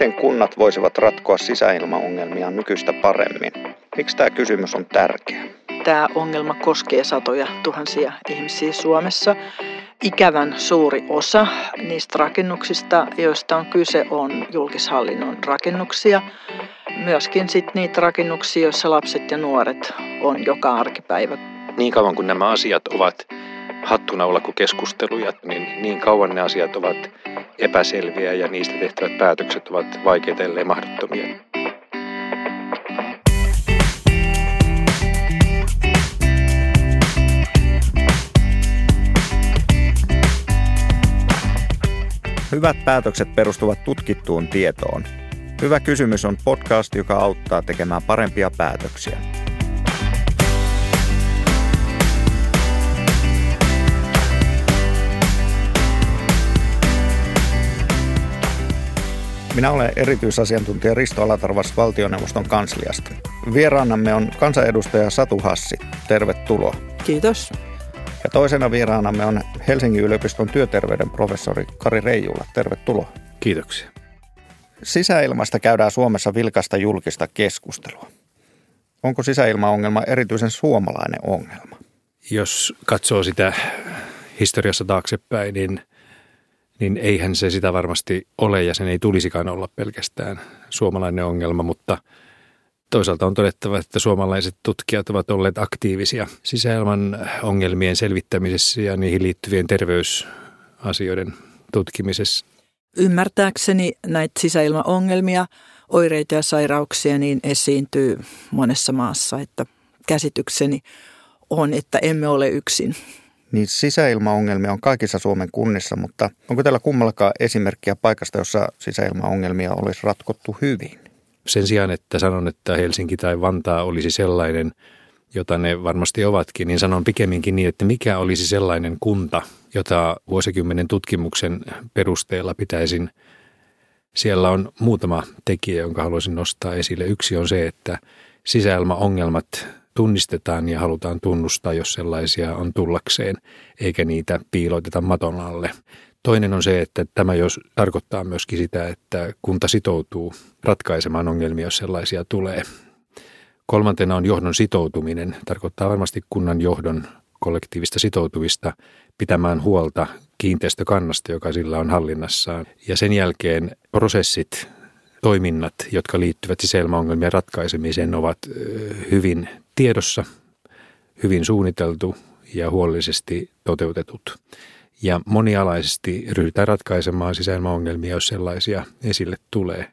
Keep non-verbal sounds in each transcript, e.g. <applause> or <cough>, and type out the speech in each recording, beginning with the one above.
Miten kunnat voisivat ratkoa sisäilmaongelmia nykyistä paremmin? Miksi tämä kysymys on tärkeä? Tämä ongelma koskee satoja tuhansia ihmisiä Suomessa. Ikävän suuri osa niistä rakennuksista, joista on kyse, on julkishallinnon rakennuksia. Myöskin sit niitä rakennuksia, joissa lapset ja nuoret on joka arkipäivä. Niin kauan kuin nämä asiat ovat hattuna olla kuin keskusteluja, niin niin kauan ne asiat ovat epäselviä ja niistä tehtävät päätökset ovat vaikeita ellei mahdottomia. Hyvät päätökset perustuvat tutkittuun tietoon. Hyvä kysymys on podcast, joka auttaa tekemään parempia päätöksiä. Minä olen erityisasiantuntija Risto Alatarvas valtioneuvoston kansliasta. Vieraanamme on kansanedustaja Satu Hassi. Tervetuloa. Kiitos. Ja toisena vieraanamme on Helsingin yliopiston työterveyden professori Kari Reijula. Tervetuloa. Kiitoksia. Sisäilmasta käydään Suomessa vilkasta julkista keskustelua. Onko sisäilmaongelma erityisen suomalainen ongelma? Jos katsoo sitä historiassa taaksepäin, niin, niin eihän se sitä varmasti ole ja sen ei tulisikaan olla pelkästään suomalainen ongelma, mutta – Toisaalta on todettava, että suomalaiset tutkijat ovat olleet aktiivisia sisäilman ongelmien selvittämisessä ja niihin liittyvien terveysasioiden tutkimisessa. Ymmärtääkseni näitä sisäilmaongelmia, oireita ja sairauksia niin esiintyy monessa maassa, että käsitykseni on, että emme ole yksin. Niin sisäilmaongelmia on kaikissa Suomen kunnissa, mutta onko teillä kummallakaan esimerkkiä paikasta, jossa sisäilmaongelmia olisi ratkottu hyvin? Sen sijaan, että sanon, että Helsinki tai Vantaa olisi sellainen, jota ne varmasti ovatkin, niin sanon pikemminkin niin, että mikä olisi sellainen kunta, jota vuosikymmenen tutkimuksen perusteella pitäisin. Siellä on muutama tekijä, jonka haluaisin nostaa esille. Yksi on se, että sisäilmaongelmat tunnistetaan ja halutaan tunnustaa, jos sellaisia on tullakseen, eikä niitä piiloteta maton alle. Toinen on se, että tämä jos tarkoittaa myöskin sitä, että kunta sitoutuu ratkaisemaan ongelmia, jos sellaisia tulee. Kolmantena on johdon sitoutuminen. Tarkoittaa varmasti kunnan johdon kollektiivista sitoutumista pitämään huolta kiinteistökannasta, joka sillä on hallinnassaan. Ja sen jälkeen prosessit, toiminnat, jotka liittyvät sisäilmaongelmien ratkaisemiseen, ovat hyvin tiedossa, hyvin suunniteltu ja huolellisesti toteutetut ja monialaisesti ryhdytään ratkaisemaan sisäilmaongelmia, jos sellaisia esille tulee.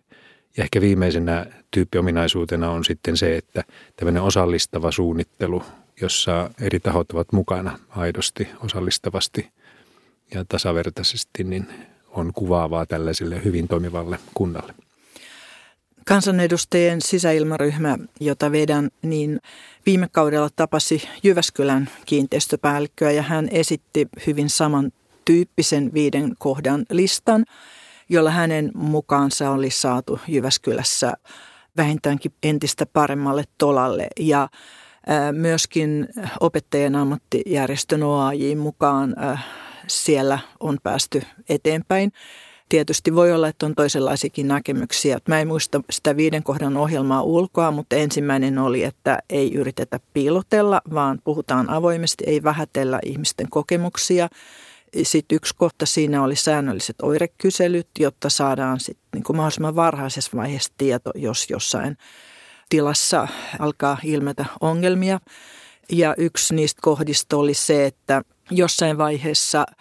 Ja ehkä viimeisenä tyyppiominaisuutena on sitten se, että tämmöinen osallistava suunnittelu, jossa eri tahot ovat mukana aidosti, osallistavasti ja tasavertaisesti, niin on kuvaavaa tällaiselle hyvin toimivalle kunnalle. Kansanedustajien sisäilmaryhmä, jota vedän, niin viime kaudella tapasi Jyväskylän kiinteistöpäällikköä ja hän esitti hyvin samantyyppisen viiden kohdan listan, jolla hänen mukaansa oli saatu Jyväskylässä vähintäänkin entistä paremmalle tolalle. Ja myöskin opettajien ammattijärjestön OAJ mukaan siellä on päästy eteenpäin. Tietysti voi olla, että on toisenlaisiakin näkemyksiä. Mä en muista sitä viiden kohdan ohjelmaa ulkoa, mutta ensimmäinen oli, että ei yritetä piilotella, vaan puhutaan avoimesti, ei vähätellä ihmisten kokemuksia. Sitten yksi kohta siinä oli säännölliset oirekyselyt, jotta saadaan sitten niin kuin mahdollisimman varhaisessa vaiheessa tieto, jos jossain tilassa alkaa ilmetä ongelmia. Ja yksi niistä kohdista oli se, että jossain vaiheessa –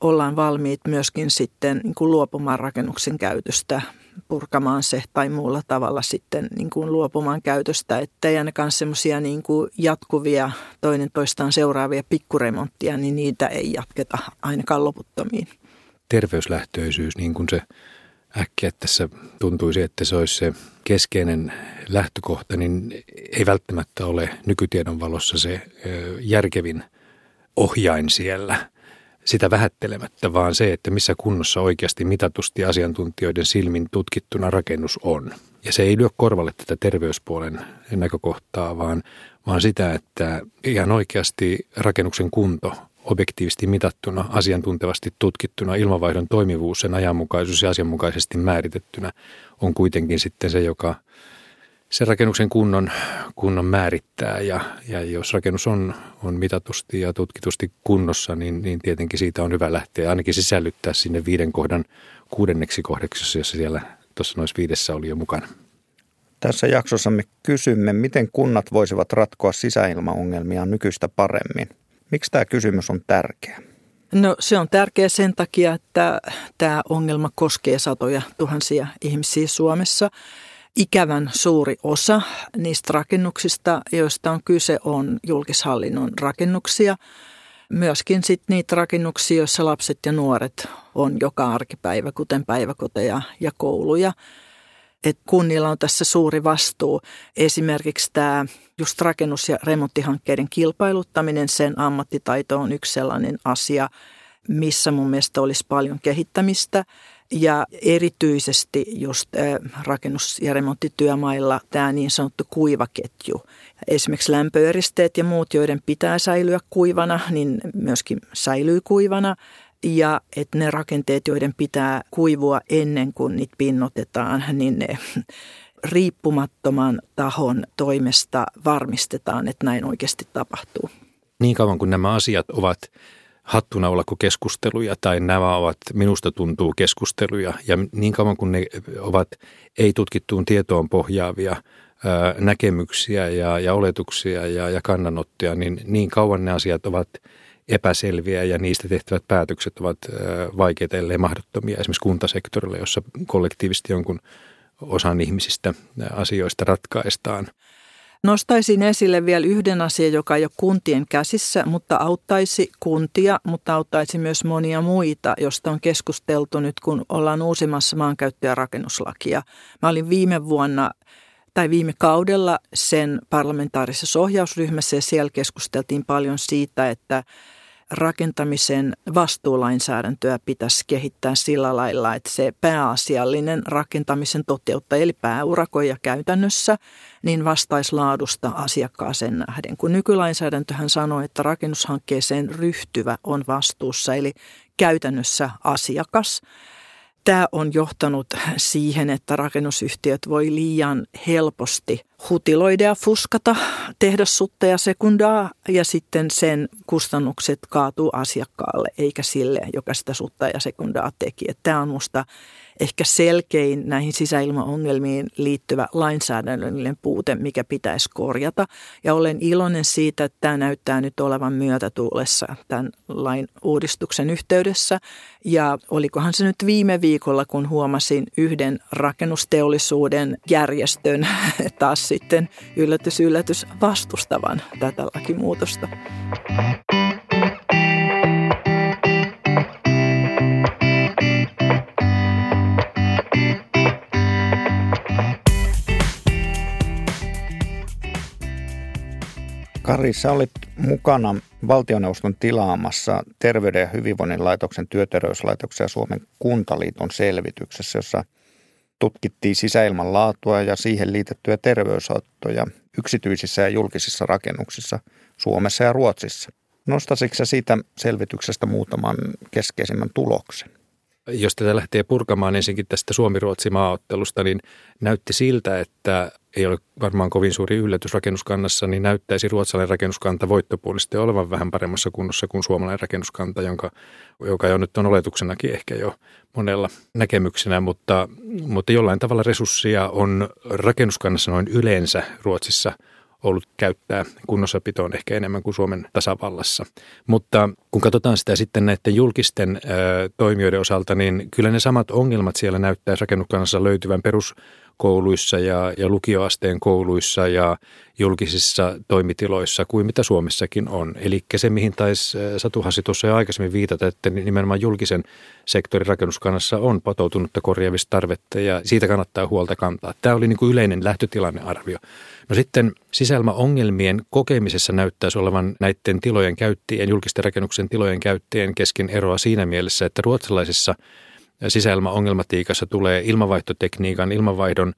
ollaan valmiit myöskin sitten niin kuin luopumaan rakennuksen käytöstä, purkamaan se tai muulla tavalla sitten niin kuin luopumaan käytöstä. Että ei ainakaan semmoisia niin jatkuvia toinen toistaan seuraavia pikkuremonttia, niin niitä ei jatketa ainakaan loputtomiin. Terveyslähtöisyys, niin kuin se äkkiä tässä tuntuisi, että se olisi se keskeinen lähtökohta, niin ei välttämättä ole nykytiedon valossa se järkevin ohjain siellä – sitä vähättelemättä, vaan se, että missä kunnossa oikeasti mitatusti asiantuntijoiden silmin tutkittuna rakennus on. Ja se ei lyö korvalle tätä terveyspuolen näkökohtaa, vaan, vaan sitä, että ihan oikeasti rakennuksen kunto objektiivisesti mitattuna, asiantuntevasti tutkittuna, ilmavaihdon toimivuus, sen ajanmukaisuus ja asianmukaisesti määritettynä on kuitenkin sitten se, joka sen rakennuksen kunnon, kunnon määrittää. Ja, ja jos rakennus on, on mitatusti ja tutkitusti kunnossa, niin, niin tietenkin siitä on hyvä lähteä ainakin sisällyttää sinne viiden kohdan kuudenneksi kohdeksi, jos siellä tuossa noissa viidessä oli jo mukana. Tässä jaksossa me kysymme, miten kunnat voisivat ratkoa sisäilmaongelmia nykyistä paremmin. Miksi tämä kysymys on tärkeä? No se on tärkeä sen takia, että tämä ongelma koskee satoja tuhansia ihmisiä Suomessa. Ikävän suuri osa niistä rakennuksista, joista on kyse, on julkishallinnon rakennuksia. Myöskin sit niitä rakennuksia, joissa lapset ja nuoret on joka arkipäivä, kuten päiväkoteja ja kouluja – että kunnilla on tässä suuri vastuu. Esimerkiksi tämä just rakennus- ja remonttihankkeiden kilpailuttaminen, sen ammattitaito on yksi sellainen asia, missä mun mielestä olisi paljon kehittämistä. Ja erityisesti just rakennus- ja remonttityömailla tämä niin sanottu kuivaketju. Esimerkiksi lämpöeristeet ja muut, joiden pitää säilyä kuivana, niin myöskin säilyy kuivana ja että ne rakenteet, joiden pitää kuivua ennen kuin niitä pinnotetaan, niin ne <laughs> riippumattoman tahon toimesta varmistetaan, että näin oikeasti tapahtuu. Niin kauan kuin nämä asiat ovat hattuna olla kuin keskusteluja tai nämä ovat minusta tuntuu keskusteluja ja niin kauan kuin ne ovat ei-tutkittuun tietoon pohjaavia näkemyksiä ja, ja oletuksia ja, ja kannanottoja, niin niin kauan ne asiat ovat – epäselviä ja niistä tehtävät päätökset ovat vaikeita, ellei mahdottomia esimerkiksi kuntasektorilla, jossa kollektiivisesti jonkun osan ihmisistä asioista ratkaistaan. Nostaisin esille vielä yhden asian, joka ei ole kuntien käsissä, mutta auttaisi kuntia, mutta auttaisi myös monia muita, josta on keskusteltu nyt, kun ollaan uusimassa maankäyttö- ja rakennuslakia. Mä olin viime vuonna tai viime kaudella sen parlamentaarisessa ohjausryhmässä ja siellä keskusteltiin paljon siitä, että rakentamisen vastuulainsäädäntöä pitäisi kehittää sillä lailla, että se pääasiallinen rakentamisen toteuttaja, eli pääurakoija käytännössä, niin vastaisi laadusta asiakkaaseen nähden. Kun nykylainsäädäntöhän sanoo, että rakennushankkeeseen ryhtyvä on vastuussa, eli käytännössä asiakas – Tämä on johtanut siihen, että rakennusyhtiöt voi liian helposti hutiloida ja fuskata, tehdä sutta ja sekundaa ja sitten sen kustannukset kaatuu asiakkaalle eikä sille, joka sitä sutta ja sekundaa teki. Tämä on minusta ehkä selkein näihin sisäilmaongelmiin liittyvä lainsäädännöllinen puute, mikä pitäisi korjata. Ja olen iloinen siitä, että tämä näyttää nyt olevan myötätuulessa tämän lain uudistuksen yhteydessä. Ja olikohan se nyt viime viikolla, kun huomasin yhden rakennusteollisuuden järjestön taas sitten yllätys yllätys vastustavan tätä lakimuutosta. Kari, sä olit mukana valtioneuvoston tilaamassa Terveyden ja hyvinvoinnin laitoksen, työterveyslaitoksen ja Suomen kuntaliiton selvityksessä, jossa tutkittiin sisäilman laatua ja siihen liitettyjä terveyshaittoja yksityisissä ja julkisissa rakennuksissa Suomessa ja Ruotsissa. Nostasitko siitä selvityksestä muutaman keskeisimmän tuloksen? Jos tätä lähtee purkamaan ensinkin tästä Suomi-Ruotsi maaottelusta, niin näytti siltä, että ei ole varmaan kovin suuri yllätys rakennuskannassa, niin näyttäisi ruotsalainen rakennuskanta voittopuolisesti olevan vähän paremmassa kunnossa kuin suomalainen rakennuskanta, jonka, joka jo nyt on oletuksenakin ehkä jo monella näkemyksenä, mutta, mutta jollain tavalla resursseja on rakennuskannassa noin yleensä Ruotsissa – ollut käyttää kunnossapitoon ehkä enemmän kuin Suomen tasavallassa. Mutta kun katsotaan sitä sitten näiden julkisten ö, toimijoiden osalta, niin kyllä ne samat ongelmat siellä näyttää rakennuskannassa löytyvän perus kouluissa ja, ja lukioasteen kouluissa ja julkisissa toimitiloissa kuin mitä Suomessakin on. Eli se, mihin taisi Satu Hassi tuossa jo aikaisemmin viitata, että nimenomaan julkisen sektorin rakennuskannassa on patoutunutta korjaavista tarvetta ja siitä kannattaa huolta kantaa. Tämä oli niin kuin yleinen lähtötilannearvio. No sitten sisälmäongelmien kokemisessa näyttäisi olevan näiden tilojen käyttäjien, julkisten rakennuksen tilojen käyttäjien kesken eroa siinä mielessä, että ruotsalaisissa sisäilmaongelmatiikassa tulee ilmavaihtotekniikan, ilmavaihdon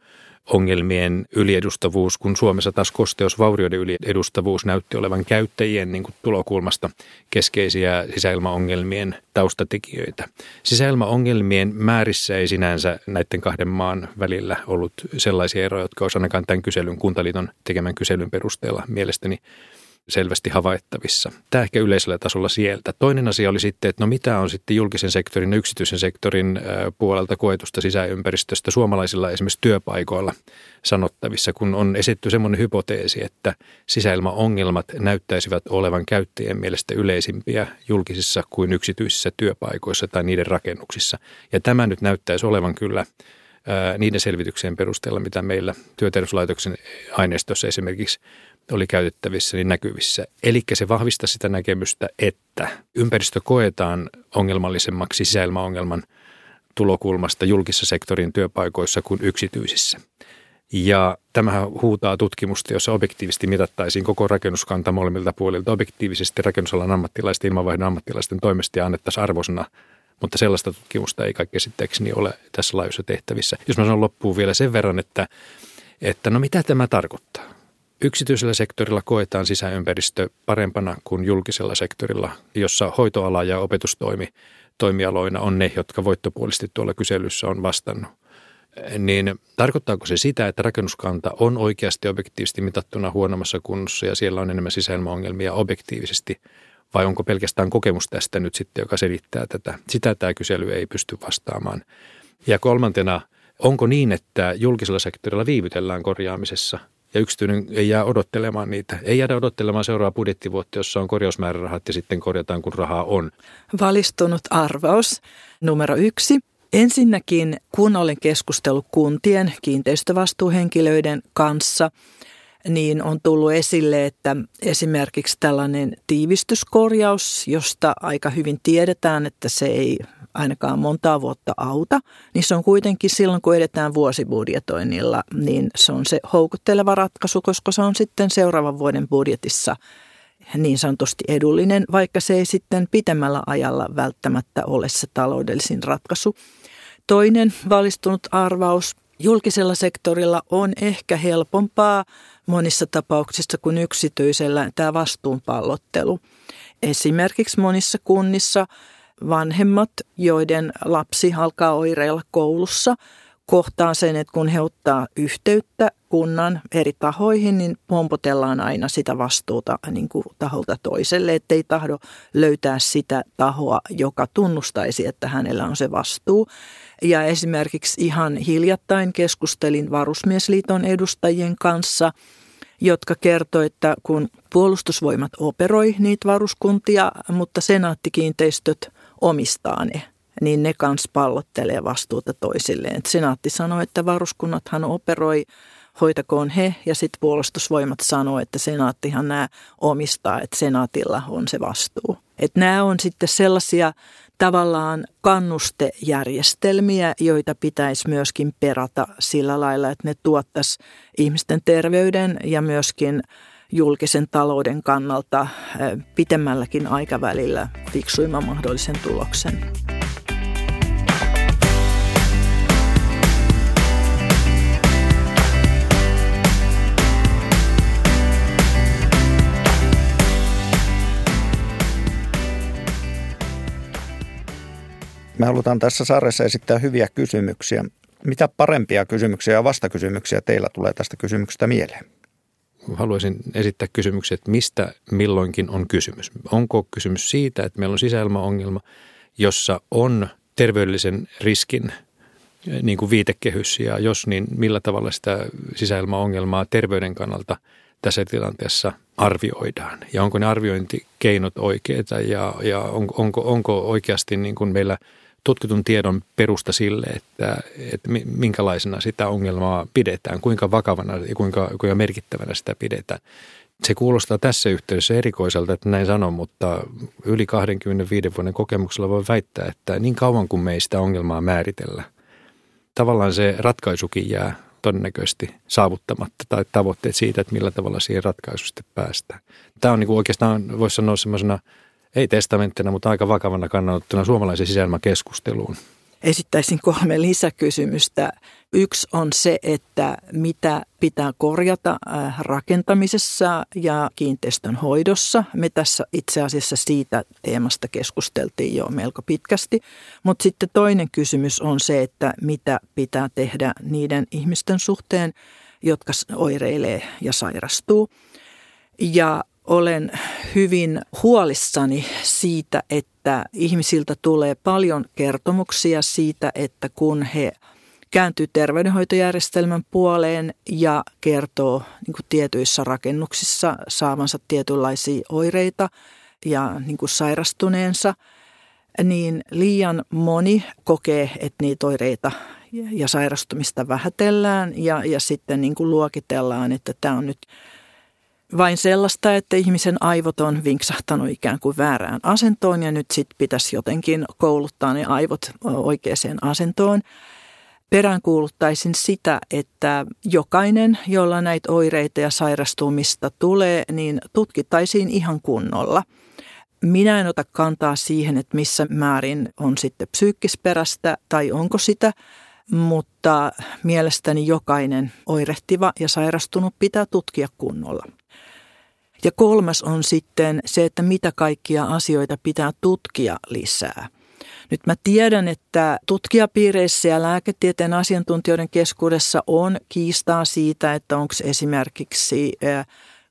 ongelmien yliedustavuus, kun Suomessa taas kosteusvaurioiden yliedustavuus näytti olevan käyttäjien niin kuin tulokulmasta keskeisiä sisäilmaongelmien taustatekijöitä. Sisäilmaongelmien määrissä ei sinänsä näiden kahden maan välillä ollut sellaisia eroja, jotka olisi ainakaan tämän kyselyn, Kuntaliiton tekemän kyselyn perusteella mielestäni selvästi havaittavissa. Tämä ehkä yleisellä tasolla sieltä. Toinen asia oli sitten, että no mitä on sitten julkisen sektorin ja yksityisen sektorin puolelta koetusta sisäympäristöstä suomalaisilla esimerkiksi työpaikoilla sanottavissa, kun on esitty semmoinen hypoteesi, että sisäilmaongelmat näyttäisivät olevan käyttäjien mielestä yleisimpiä julkisissa kuin yksityisissä työpaikoissa tai niiden rakennuksissa. Ja tämä nyt näyttäisi olevan kyllä niiden selvityksien perusteella, mitä meillä työterveyslaitoksen aineistossa esimerkiksi oli käytettävissä, niin näkyvissä. Eli se vahvistaa sitä näkemystä, että ympäristö koetaan ongelmallisemmaksi sisäilmaongelman tulokulmasta julkisessa sektorin työpaikoissa kuin yksityisissä. Ja tämähän huutaa tutkimusta, jossa objektiivisesti mitattaisiin koko rakennuskanta molemmilta puolilta. Objektiivisesti rakennusalan ammattilaisten, ilmanvaihdon ammattilaisten toimesta ja annettaisiin arvosana mutta sellaista tutkimusta ei kaikki käsittääkseni ole tässä laajuisessa tehtävissä. Jos mä sanon loppuun vielä sen verran, että, että no mitä tämä tarkoittaa? Yksityisellä sektorilla koetaan sisäympäristö parempana kuin julkisella sektorilla, jossa hoitoala ja opetustoimi toimialoina on ne, jotka voittopuolisesti tuolla kyselyssä on vastannut. Niin tarkoittaako se sitä, että rakennuskanta on oikeasti objektiivisesti mitattuna huonommassa kunnossa ja siellä on enemmän sisäilmaongelmia objektiivisesti vai onko pelkästään kokemus tästä nyt sitten, joka selittää tätä? Sitä tämä kysely ei pysty vastaamaan. Ja kolmantena, onko niin, että julkisella sektorilla viivytellään korjaamisessa – ja yksityinen ei jää odottelemaan niitä. Ei jäädä odottelemaan seuraavaa budjettivuotta, jossa on korjausmäärärahat ja sitten korjataan, kun rahaa on. Valistunut arvaus numero yksi. Ensinnäkin, kun olen keskustellut kuntien kiinteistövastuuhenkilöiden kanssa, niin on tullut esille, että esimerkiksi tällainen tiivistyskorjaus, josta aika hyvin tiedetään, että se ei ainakaan montaa vuotta auta, niin se on kuitenkin silloin, kun edetään vuosibudjetoinnilla, niin se on se houkutteleva ratkaisu, koska se on sitten seuraavan vuoden budjetissa niin sanotusti edullinen, vaikka se ei sitten pitemmällä ajalla välttämättä ole se taloudellisin ratkaisu. Toinen valistunut arvaus julkisella sektorilla on ehkä helpompaa monissa tapauksissa kuin yksityisellä tämä vastuunpallottelu. Esimerkiksi monissa kunnissa vanhemmat, joiden lapsi alkaa oireilla koulussa, kohtaan sen, että kun he ottaa yhteyttä kunnan eri tahoihin, niin pompotellaan aina sitä vastuuta niin kuin taholta toiselle, ettei tahdo löytää sitä tahoa, joka tunnustaisi, että hänellä on se vastuu. Ja esimerkiksi ihan hiljattain keskustelin Varusmiesliiton edustajien kanssa – jotka kertoi, että kun puolustusvoimat operoi niitä varuskuntia, mutta senaattikiinteistöt omistaa ne, niin ne kans pallottelee vastuuta toisilleen. Senaatti sanoi, että varuskunnathan operoi, hoitakoon he, ja sitten puolustusvoimat sanoo, että senaattihan nämä omistaa, että senaatilla on se vastuu. Että nämä on sitten sellaisia tavallaan kannustejärjestelmiä, joita pitäisi myöskin perata sillä lailla, että ne tuottaisi ihmisten terveyden ja myöskin julkisen talouden kannalta pitemmälläkin aikavälillä fiksuimman mahdollisen tuloksen. Me halutaan tässä sarjassa esittää hyviä kysymyksiä. Mitä parempia kysymyksiä ja vastakysymyksiä teillä tulee tästä kysymyksestä mieleen? Haluaisin esittää kysymyksen, että mistä milloinkin on kysymys. Onko kysymys siitä, että meillä on sisäilmaongelma, jossa on terveydellisen riskin niin kuin viitekehys ja jos niin millä tavalla sitä sisäilmaongelmaa terveyden kannalta tässä tilanteessa arvioidaan ja onko ne arviointikeinot oikeita ja, ja onko, onko, onko oikeasti niin kuin meillä – tutkitun tiedon perusta sille, että, että minkälaisena sitä ongelmaa pidetään, kuinka vakavana ja kuinka, kuinka merkittävänä sitä pidetään. Se kuulostaa tässä yhteydessä erikoiselta, että näin sanon, mutta yli 25 vuoden kokemuksella voi väittää, että niin kauan kuin me ei sitä ongelmaa määritellä, tavallaan se ratkaisukin jää todennäköisesti saavuttamatta tai tavoitteet siitä, että millä tavalla siihen ratkaisusta päästään. Tämä on niin kuin oikeastaan, voisi sanoa semmoisena – ei testamenttina, mutta aika vakavana kannanottuna suomalaisen sisäilmakeskusteluun. esittäisin kolme lisäkysymystä. Yksi on se, että mitä pitää korjata äh, rakentamisessa ja kiinteistön hoidossa. Me tässä itse asiassa siitä teemasta keskusteltiin jo melko pitkästi. Mutta sitten toinen kysymys on se, että mitä pitää tehdä niiden ihmisten suhteen, jotka oireilee ja sairastuu. Ja olen hyvin huolissani siitä, että ihmisiltä tulee paljon kertomuksia siitä, että kun he kääntyy terveydenhoitojärjestelmän puoleen ja kertoo niin kuin tietyissä rakennuksissa saavansa tietynlaisia oireita ja niin kuin sairastuneensa, niin liian moni kokee, että niitä oireita ja sairastumista vähätellään ja, ja sitten niin kuin luokitellaan, että tämä on nyt vain sellaista, että ihmisen aivot on vinksahtanut ikään kuin väärään asentoon ja nyt sitten pitäisi jotenkin kouluttaa ne aivot oikeaan asentoon. Peräänkuuluttaisin sitä, että jokainen, jolla näitä oireita ja sairastumista tulee, niin tutkittaisiin ihan kunnolla. Minä en ota kantaa siihen, että missä määrin on sitten psyykkisperästä tai onko sitä, mutta mielestäni jokainen oirehtiva ja sairastunut pitää tutkia kunnolla. Ja kolmas on sitten se, että mitä kaikkia asioita pitää tutkia lisää. Nyt mä tiedän, että tutkijapiireissä ja lääketieteen asiantuntijoiden keskuudessa on kiistaa siitä, että onko esimerkiksi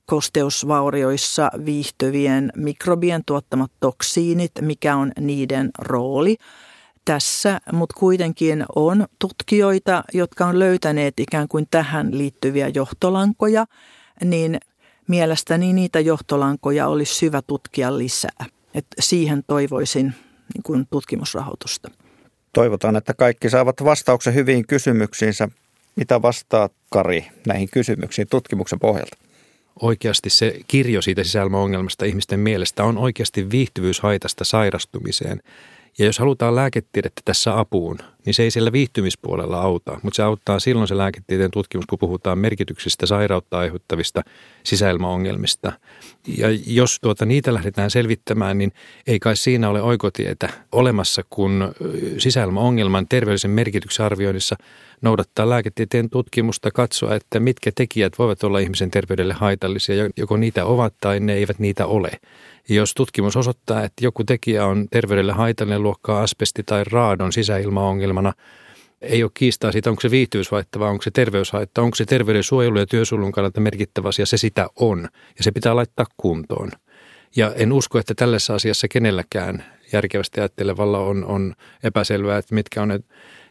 kosteusvaurioissa viihtyvien mikrobien tuottamat toksiinit, mikä on niiden rooli tässä, mutta kuitenkin on tutkijoita, jotka on löytäneet ikään kuin tähän liittyviä johtolankoja, niin mielestäni niitä johtolankoja olisi syvä tutkia lisää. Et siihen toivoisin niin kuin tutkimusrahoitusta. Toivotaan, että kaikki saavat vastauksen hyviin kysymyksiinsä. Mitä vastaa Kari näihin kysymyksiin tutkimuksen pohjalta? Oikeasti se kirjo siitä sisäilmaongelmasta ihmisten mielestä on oikeasti viihtyvyyshaitasta sairastumiseen. Ja jos halutaan lääketiedettä tässä apuun, niin se ei siellä viihtymispuolella auta, mutta se auttaa silloin se lääketieteen tutkimus, kun puhutaan merkityksistä sairautta aiheuttavista sisäilmaongelmista. Ja jos tuota, niitä lähdetään selvittämään, niin ei kai siinä ole oikotietä olemassa, kun sisäilmaongelman terveellisen merkityksen arvioinnissa noudattaa lääketieteen tutkimusta, katsoa, että mitkä tekijät voivat olla ihmisen terveydelle haitallisia, joko niitä ovat tai ne eivät niitä ole. Jos tutkimus osoittaa, että joku tekijä on terveydelle haitallinen luokkaa asbesti tai raadon sisäilmaongelmana, ei ole kiistaa siitä, onko se viihtyvyyshaitta vai onko se terveyshaitta, onko se terveyden suojelu ja työsuojelun kannalta merkittävä asia, se sitä on ja se pitää laittaa kuntoon. Ja en usko, että tällaisessa asiassa kenelläkään järkevästi ajattelevalla on, on epäselvää, että mitkä on ne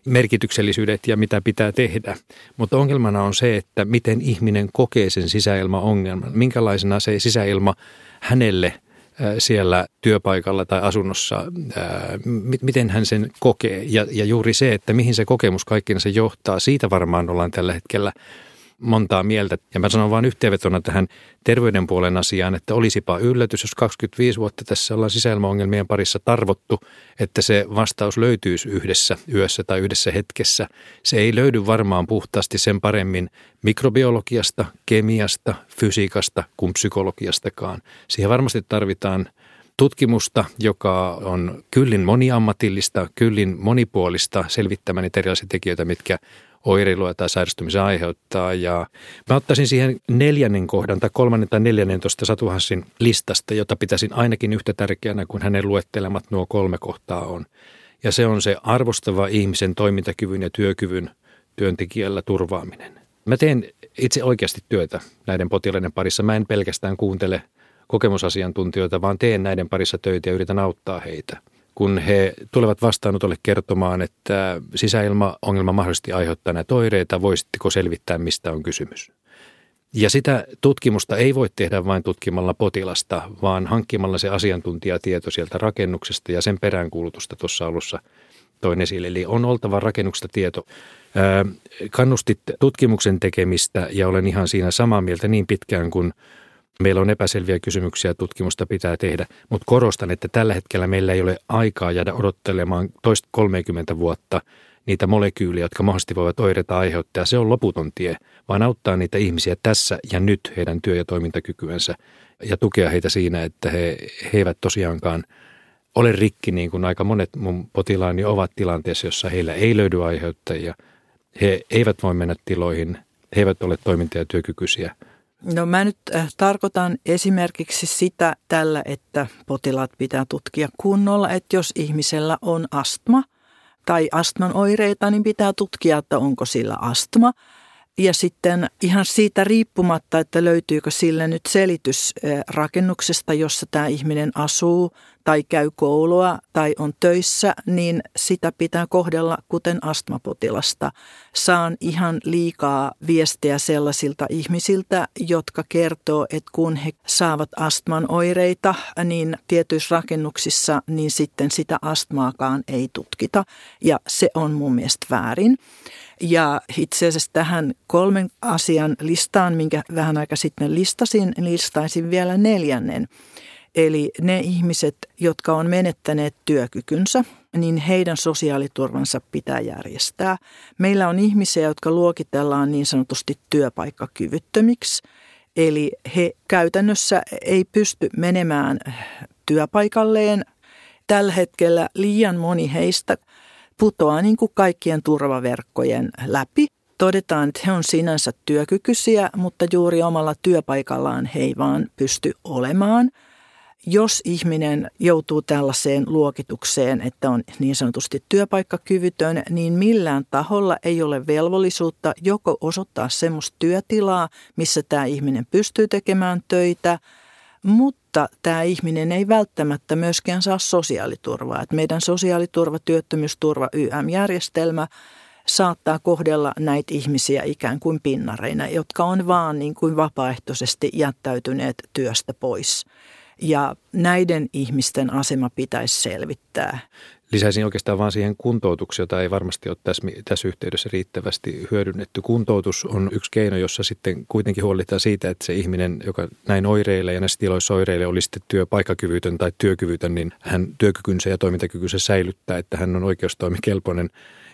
merkityksellisyydet ja mitä pitää tehdä. Mutta ongelmana on se, että miten ihminen kokee sen sisäilmaongelman, minkälaisena se sisäilma hänelle – siellä työpaikalla tai asunnossa, miten hän sen kokee. Ja, ja juuri se, että mihin se kokemus kaikkinensa johtaa, siitä varmaan ollaan tällä hetkellä montaa mieltä. Ja mä sanon vain yhteenvetona tähän terveyden puolen asiaan, että olisipa yllätys, jos 25 vuotta tässä ollaan sisäilmaongelmien parissa tarvottu, että se vastaus löytyisi yhdessä yössä tai yhdessä hetkessä. Se ei löydy varmaan puhtaasti sen paremmin mikrobiologiasta, kemiasta, fysiikasta kuin psykologiastakaan. Siihen varmasti tarvitaan tutkimusta, joka on kyllin moniammatillista, kyllin monipuolista selvittämään niitä erilaisia tekijöitä, mitkä oireilua tai sairastumisen aiheuttaa. Ja mä ottaisin siihen neljännen kohdan tai kolmannen tai neljännen tuosta Satu Hassin listasta, jota pitäisin ainakin yhtä tärkeänä kuin hänen luettelemat nuo kolme kohtaa on. Ja se on se arvostava ihmisen toimintakyvyn ja työkyvyn työntekijällä turvaaminen. Mä teen itse oikeasti työtä näiden potilaiden parissa. Mä en pelkästään kuuntele kokemusasiantuntijoita, vaan teen näiden parissa töitä ja yritän auttaa heitä – kun he tulevat vastaanotolle kertomaan, että sisäilmaongelma mahdollisesti aiheuttaa näitä oireita, voisitteko selvittää, mistä on kysymys. Ja sitä tutkimusta ei voi tehdä vain tutkimalla potilasta, vaan hankkimalla se asiantuntijatieto sieltä rakennuksesta ja sen peräänkuulutusta tuossa alussa toin esille. Eli on oltava rakennuksesta tieto. Kannustit tutkimuksen tekemistä ja olen ihan siinä samaa mieltä niin pitkään kuin Meillä on epäselviä kysymyksiä, tutkimusta pitää tehdä, mutta korostan, että tällä hetkellä meillä ei ole aikaa jäädä odottelemaan toista 30 vuotta niitä molekyyliä, jotka mahdollisesti voivat oireita aiheuttaa. Se on loputon tie, vaan auttaa niitä ihmisiä tässä ja nyt heidän työ- ja toimintakykyänsä ja tukea heitä siinä, että he, he eivät tosiaankaan ole rikki, niin kuin aika monet mun potilaani ovat tilanteessa, jossa heillä ei löydy aiheuttajia. He eivät voi mennä tiloihin, he eivät ole toiminta- ja työkykyisiä. No mä nyt äh, tarkoitan esimerkiksi sitä tällä, että potilaat pitää tutkia kunnolla, että jos ihmisellä on astma tai astman oireita, niin pitää tutkia, että onko sillä astma – ja sitten ihan siitä riippumatta, että löytyykö sille nyt selitys rakennuksesta, jossa tämä ihminen asuu tai käy koulua tai on töissä, niin sitä pitää kohdella kuten astmapotilasta. Saan ihan liikaa viestejä sellaisilta ihmisiltä, jotka kertoo, että kun he saavat astman oireita, niin tietyissä rakennuksissa, niin sitten sitä astmaakaan ei tutkita. Ja se on mun mielestä väärin. Ja itse asiassa tähän kolmen asian listaan, minkä vähän aika sitten listasin, listaisin vielä neljännen. Eli ne ihmiset, jotka on menettäneet työkykynsä, niin heidän sosiaaliturvansa pitää järjestää. Meillä on ihmisiä, jotka luokitellaan niin sanotusti työpaikkakyvyttömiksi. Eli he käytännössä ei pysty menemään työpaikalleen. Tällä hetkellä liian moni heistä putoaa niin kuin kaikkien turvaverkkojen läpi. Todetaan, että he on sinänsä työkykyisiä, mutta juuri omalla työpaikallaan he ei vaan pysty olemaan. Jos ihminen joutuu tällaiseen luokitukseen, että on niin sanotusti työpaikkakyvytön, niin millään taholla ei ole velvollisuutta joko osoittaa semmoista työtilaa, missä tämä ihminen pystyy tekemään töitä – mutta tämä ihminen ei välttämättä myöskään saa sosiaaliturvaa. Et meidän sosiaaliturva, työttömyysturva, YM-järjestelmä saattaa kohdella näitä ihmisiä ikään kuin pinnareina, jotka on vaan niin kuin vapaaehtoisesti jättäytyneet työstä pois. Ja näiden ihmisten asema pitäisi selvittää. Lisäisin oikeastaan vaan siihen kuntoutukseen, jota ei varmasti ole tässä, tässä yhteydessä riittävästi hyödynnetty. Kuntoutus on yksi keino, jossa sitten kuitenkin huolitaan siitä, että se ihminen, joka näin oireilee ja näissä tiloissa oireilee, oli sitten työpaikkakyvytön tai työkyvytön, niin hän työkykynsä ja toimintakykynsä säilyttää, että hän on oikeustoimikelpoinen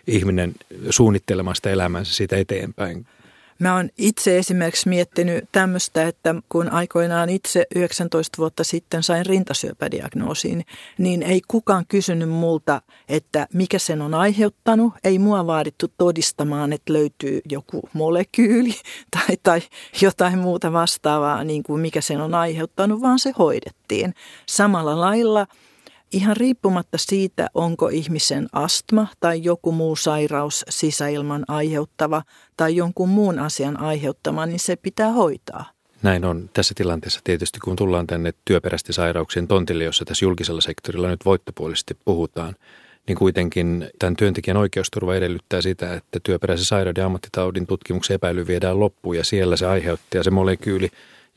ihminen suunnittelemaan sitä elämänsä siitä eteenpäin. Mä oon itse esimerkiksi miettinyt tämmöistä, että kun aikoinaan itse 19 vuotta sitten sain rintasyöpädiagnoosiin, niin ei kukaan kysynyt multa, että mikä sen on aiheuttanut. Ei mua vaadittu todistamaan, että löytyy joku molekyyli <laughs> tai, tai jotain muuta vastaavaa, niin kuin mikä sen on aiheuttanut, vaan se hoidettiin. Samalla lailla – Ihan riippumatta siitä, onko ihmisen astma tai joku muu sairaus sisäilman aiheuttava tai jonkun muun asian aiheuttama, niin se pitää hoitaa. Näin on tässä tilanteessa tietysti, kun tullaan tänne työperäisten sairauksien tontille, jossa tässä julkisella sektorilla nyt voittopuolisesti puhutaan, niin kuitenkin tämän työntekijän oikeusturva edellyttää sitä, että työperäisen sairauden ja ammattitaudin tutkimuksen epäily viedään loppuun ja siellä se aiheuttaja, se molekyyli,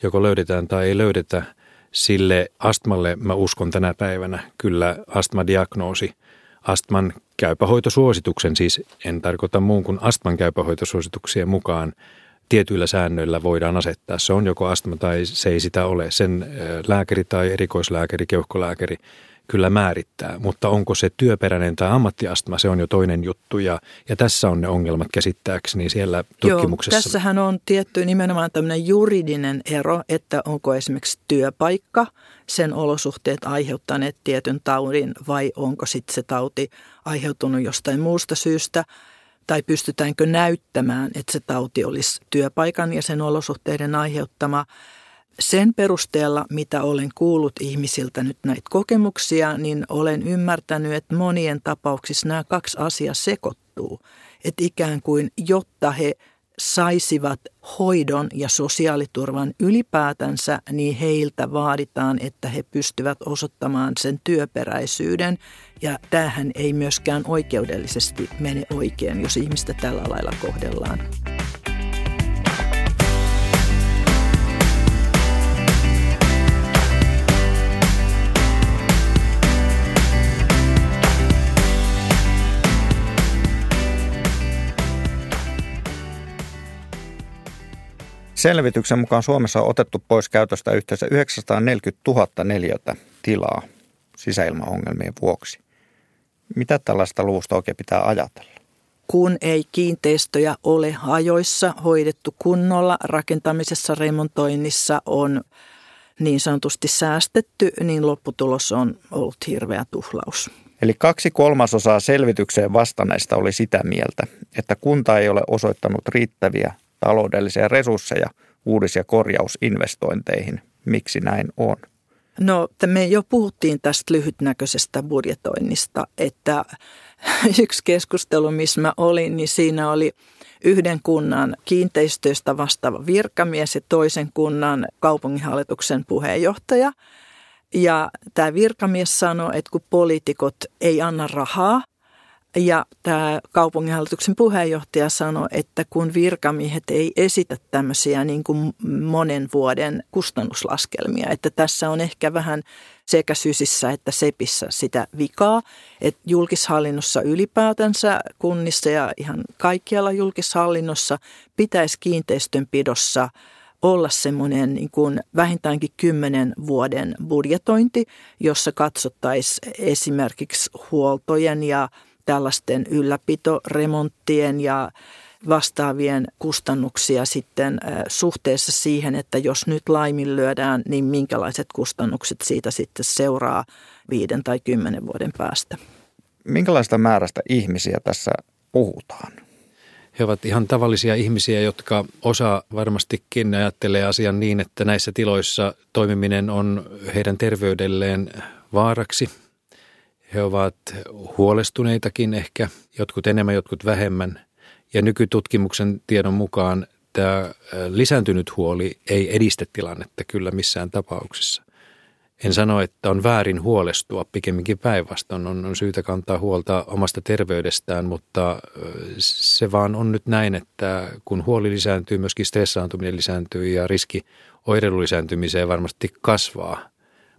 joko löydetään tai ei löydetä – sille astmalle mä uskon tänä päivänä kyllä astmadiagnoosi, astman käypähoitosuosituksen, siis en tarkoita muun kuin astman käypähoitosuosituksien mukaan tietyillä säännöillä voidaan asettaa. Se on joko astma tai se ei sitä ole. Sen lääkäri tai erikoislääkäri, keuhkolääkäri kyllä määrittää, mutta onko se työperäinen tai ammattiastma, se on jo toinen juttu ja, ja tässä on ne ongelmat käsittääkseni siellä tutkimuksessa. Joo, tässähän on tietty nimenomaan tämmöinen juridinen ero, että onko esimerkiksi työpaikka, sen olosuhteet aiheuttaneet tietyn taudin vai onko sitten se tauti aiheutunut jostain muusta syystä tai pystytäänkö näyttämään, että se tauti olisi työpaikan ja sen olosuhteiden aiheuttama – sen perusteella, mitä olen kuullut ihmisiltä nyt näitä kokemuksia, niin olen ymmärtänyt, että monien tapauksissa nämä kaksi asiaa sekoittuu. Että ikään kuin, jotta he saisivat hoidon ja sosiaaliturvan ylipäätänsä, niin heiltä vaaditaan, että he pystyvät osoittamaan sen työperäisyyden. Ja tämähän ei myöskään oikeudellisesti mene oikein, jos ihmistä tällä lailla kohdellaan. Selvityksen mukaan Suomessa on otettu pois käytöstä yhteensä 940 000 neliötä tilaa sisäilmaongelmien vuoksi. Mitä tällaista luvusta oikein pitää ajatella? Kun ei kiinteistöjä ole ajoissa hoidettu kunnolla, rakentamisessa, remontoinnissa on niin sanotusti säästetty, niin lopputulos on ollut hirveä tuhlaus. Eli kaksi kolmasosaa selvitykseen vastanneista oli sitä mieltä, että kunta ei ole osoittanut riittäviä taloudellisia resursseja uudis- ja korjausinvestointeihin. Miksi näin on? No, me jo puhuttiin tästä lyhytnäköisestä budjetoinnista, että <laughs> yksi keskustelu, missä mä olin, niin siinä oli yhden kunnan kiinteistöistä vastaava virkamies ja toisen kunnan kaupunginhallituksen puheenjohtaja. Ja tämä virkamies sanoi, että kun poliitikot ei anna rahaa, ja tämä kaupunginhallituksen puheenjohtaja sanoi, että kun virkamiehet ei esitä tämmöisiä niin kuin monen vuoden kustannuslaskelmia, että tässä on ehkä vähän sekä sysissä että sepissä sitä vikaa, että julkishallinnossa ylipäätänsä kunnissa ja ihan kaikkialla julkishallinnossa pitäisi kiinteistönpidossa olla semmoinen niin kuin vähintäänkin kymmenen vuoden budjetointi, jossa katsottaisiin esimerkiksi huoltojen ja tällaisten ylläpito, remonttien ja vastaavien kustannuksia sitten suhteessa siihen, että jos nyt laiminlyödään, niin minkälaiset kustannukset siitä sitten seuraa viiden tai kymmenen vuoden päästä. Minkälaista määrästä ihmisiä tässä puhutaan? He ovat ihan tavallisia ihmisiä, jotka osa varmastikin ajattelee asian niin, että näissä tiloissa toimiminen on heidän terveydelleen vaaraksi – he ovat huolestuneitakin ehkä, jotkut enemmän, jotkut vähemmän. Ja nykytutkimuksen tiedon mukaan tämä lisääntynyt huoli ei edistä tilannetta kyllä missään tapauksessa. En sano, että on väärin huolestua, pikemminkin päinvastoin on, on syytä kantaa huolta omasta terveydestään, mutta se vaan on nyt näin, että kun huoli lisääntyy, myöskin stressaantuminen lisääntyy ja riski oireilun lisääntymiseen varmasti kasvaa.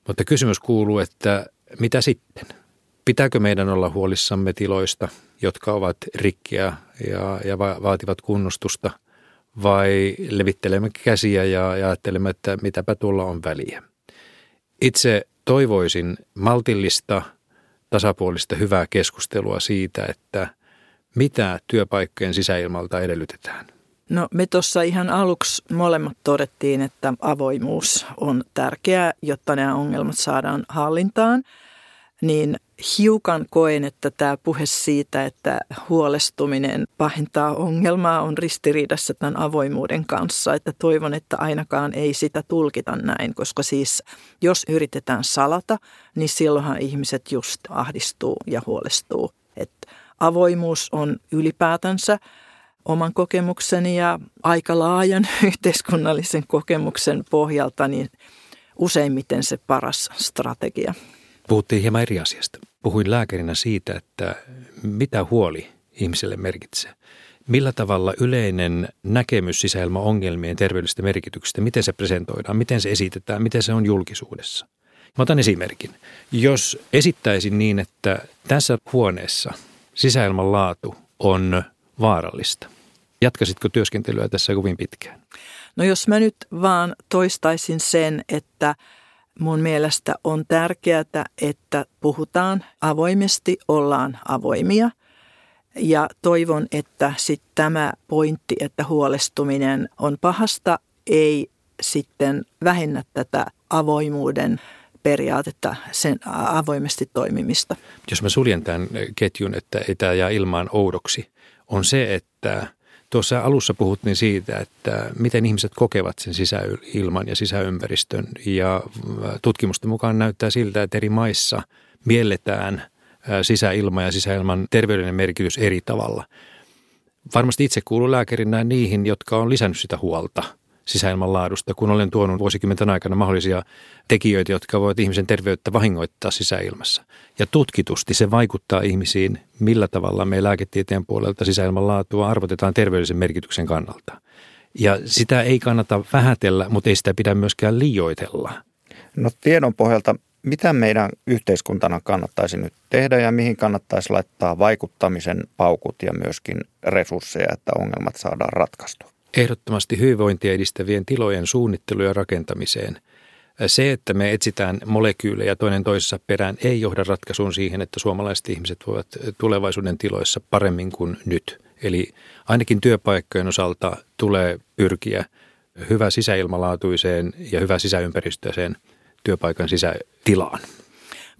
Mutta kysymys kuuluu, että mitä sitten? Pitääkö meidän olla huolissamme tiloista, jotka ovat rikkiä ja, ja vaativat kunnostusta, vai levittelemme käsiä ja, ja ajattelemme, että mitäpä tuolla on väliä? Itse toivoisin maltillista, tasapuolista, hyvää keskustelua siitä, että mitä työpaikkojen sisäilmalta edellytetään. No me tuossa ihan aluksi molemmat todettiin, että avoimuus on tärkeää, jotta nämä ongelmat saadaan hallintaan niin hiukan koen, että tämä puhe siitä, että huolestuminen pahentaa ongelmaa on ristiriidassa tämän avoimuuden kanssa. Että toivon, että ainakaan ei sitä tulkita näin, koska siis jos yritetään salata, niin silloinhan ihmiset just ahdistuu ja huolestuu. Että avoimuus on ylipäätänsä oman kokemukseni ja aika laajan <laughs> yhteiskunnallisen kokemuksen pohjalta niin useimmiten se paras strategia. Puhuttiin hieman eri asiasta. Puhuin lääkärinä siitä, että mitä huoli ihmiselle merkitsee. Millä tavalla yleinen näkemys sisäilmaongelmien terveydellisestä merkityksestä, miten se presentoidaan, miten se esitetään, miten se on julkisuudessa. Mä otan esimerkin. Jos esittäisin niin, että tässä huoneessa sisäilman laatu on vaarallista, jatkasitko työskentelyä tässä kovin pitkään? No jos mä nyt vaan toistaisin sen, että – Mun mielestä on tärkeää, että puhutaan avoimesti, ollaan avoimia. Ja toivon, että sitten tämä pointti, että huolestuminen on pahasta, ei sitten vähennä tätä avoimuuden periaatetta, sen avoimesti toimimista. Jos mä suljen tämän ketjun, että ei tämä jää ilmaan oudoksi, on se, että – Tuossa alussa puhuttiin siitä, että miten ihmiset kokevat sen sisäilman ja sisäympäristön ja tutkimusten mukaan näyttää siltä, että eri maissa mielletään sisäilma ja sisäilman terveydellinen merkitys eri tavalla. Varmasti itse kuuluu lääkärinä niihin, jotka on lisännyt sitä huolta – sisäilman laadusta, kun olen tuonut vuosikymmenten aikana mahdollisia tekijöitä, jotka voivat ihmisen terveyttä vahingoittaa sisäilmassa. Ja tutkitusti se vaikuttaa ihmisiin, millä tavalla me lääketieteen puolelta sisäilman laatua arvotetaan terveydellisen merkityksen kannalta. Ja sitä ei kannata vähätellä, mutta ei sitä pidä myöskään liioitella. No tiedon pohjalta, mitä meidän yhteiskuntana kannattaisi nyt tehdä ja mihin kannattaisi laittaa vaikuttamisen paukut ja myöskin resursseja, että ongelmat saadaan ratkaistua? Ehdottomasti hyvinvointia edistävien tilojen suunnittelu ja rakentamiseen. Se, että me etsitään molekyylejä toinen toisessa perään, ei johda ratkaisuun siihen, että suomalaiset ihmiset voivat tulevaisuuden tiloissa paremmin kuin nyt. Eli ainakin työpaikkojen osalta tulee pyrkiä hyvä sisäilmalaatuiseen ja hyvä sisäympäristöiseen työpaikan sisätilaan?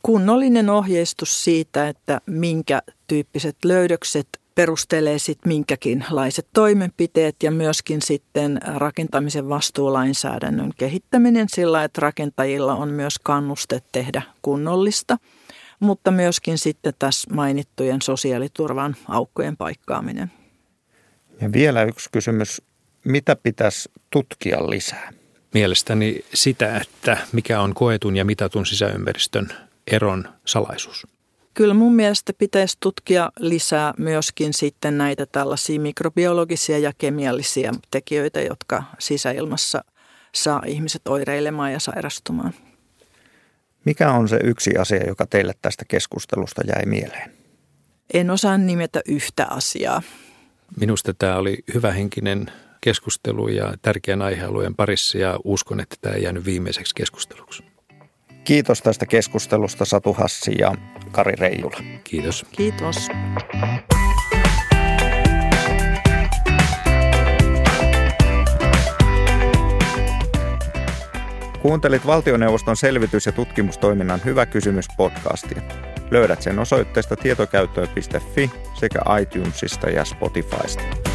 Kunnollinen ohjeistus siitä, että minkä tyyppiset löydökset perustelee sitten minkäkinlaiset toimenpiteet ja myöskin sitten rakentamisen vastuulainsäädännön kehittäminen sillä, että rakentajilla on myös kannuste tehdä kunnollista, mutta myöskin sitten tässä mainittujen sosiaaliturvan aukkojen paikkaaminen. Ja vielä yksi kysymys. Mitä pitäisi tutkia lisää? Mielestäni sitä, että mikä on koetun ja mitatun sisäympäristön eron salaisuus. Kyllä mun mielestä pitäisi tutkia lisää myöskin sitten näitä tällaisia mikrobiologisia ja kemiallisia tekijöitä, jotka sisäilmassa saa ihmiset oireilemaan ja sairastumaan. Mikä on se yksi asia, joka teille tästä keskustelusta jäi mieleen? En osaa nimetä yhtä asiaa. Minusta tämä oli hyvähenkinen keskustelu ja tärkeän aihealueen parissa ja uskon, että tämä ei jäänyt viimeiseksi keskusteluksi. Kiitos tästä keskustelusta Satu Hassi ja Kari Reijula. Kiitos. Kiitos. Kuuntelit valtioneuvoston selvitys- ja tutkimustoiminnan Hyvä kysymys podcastia. Löydät sen osoitteesta tietokäyttöön.fi sekä iTunesista ja Spotifysta.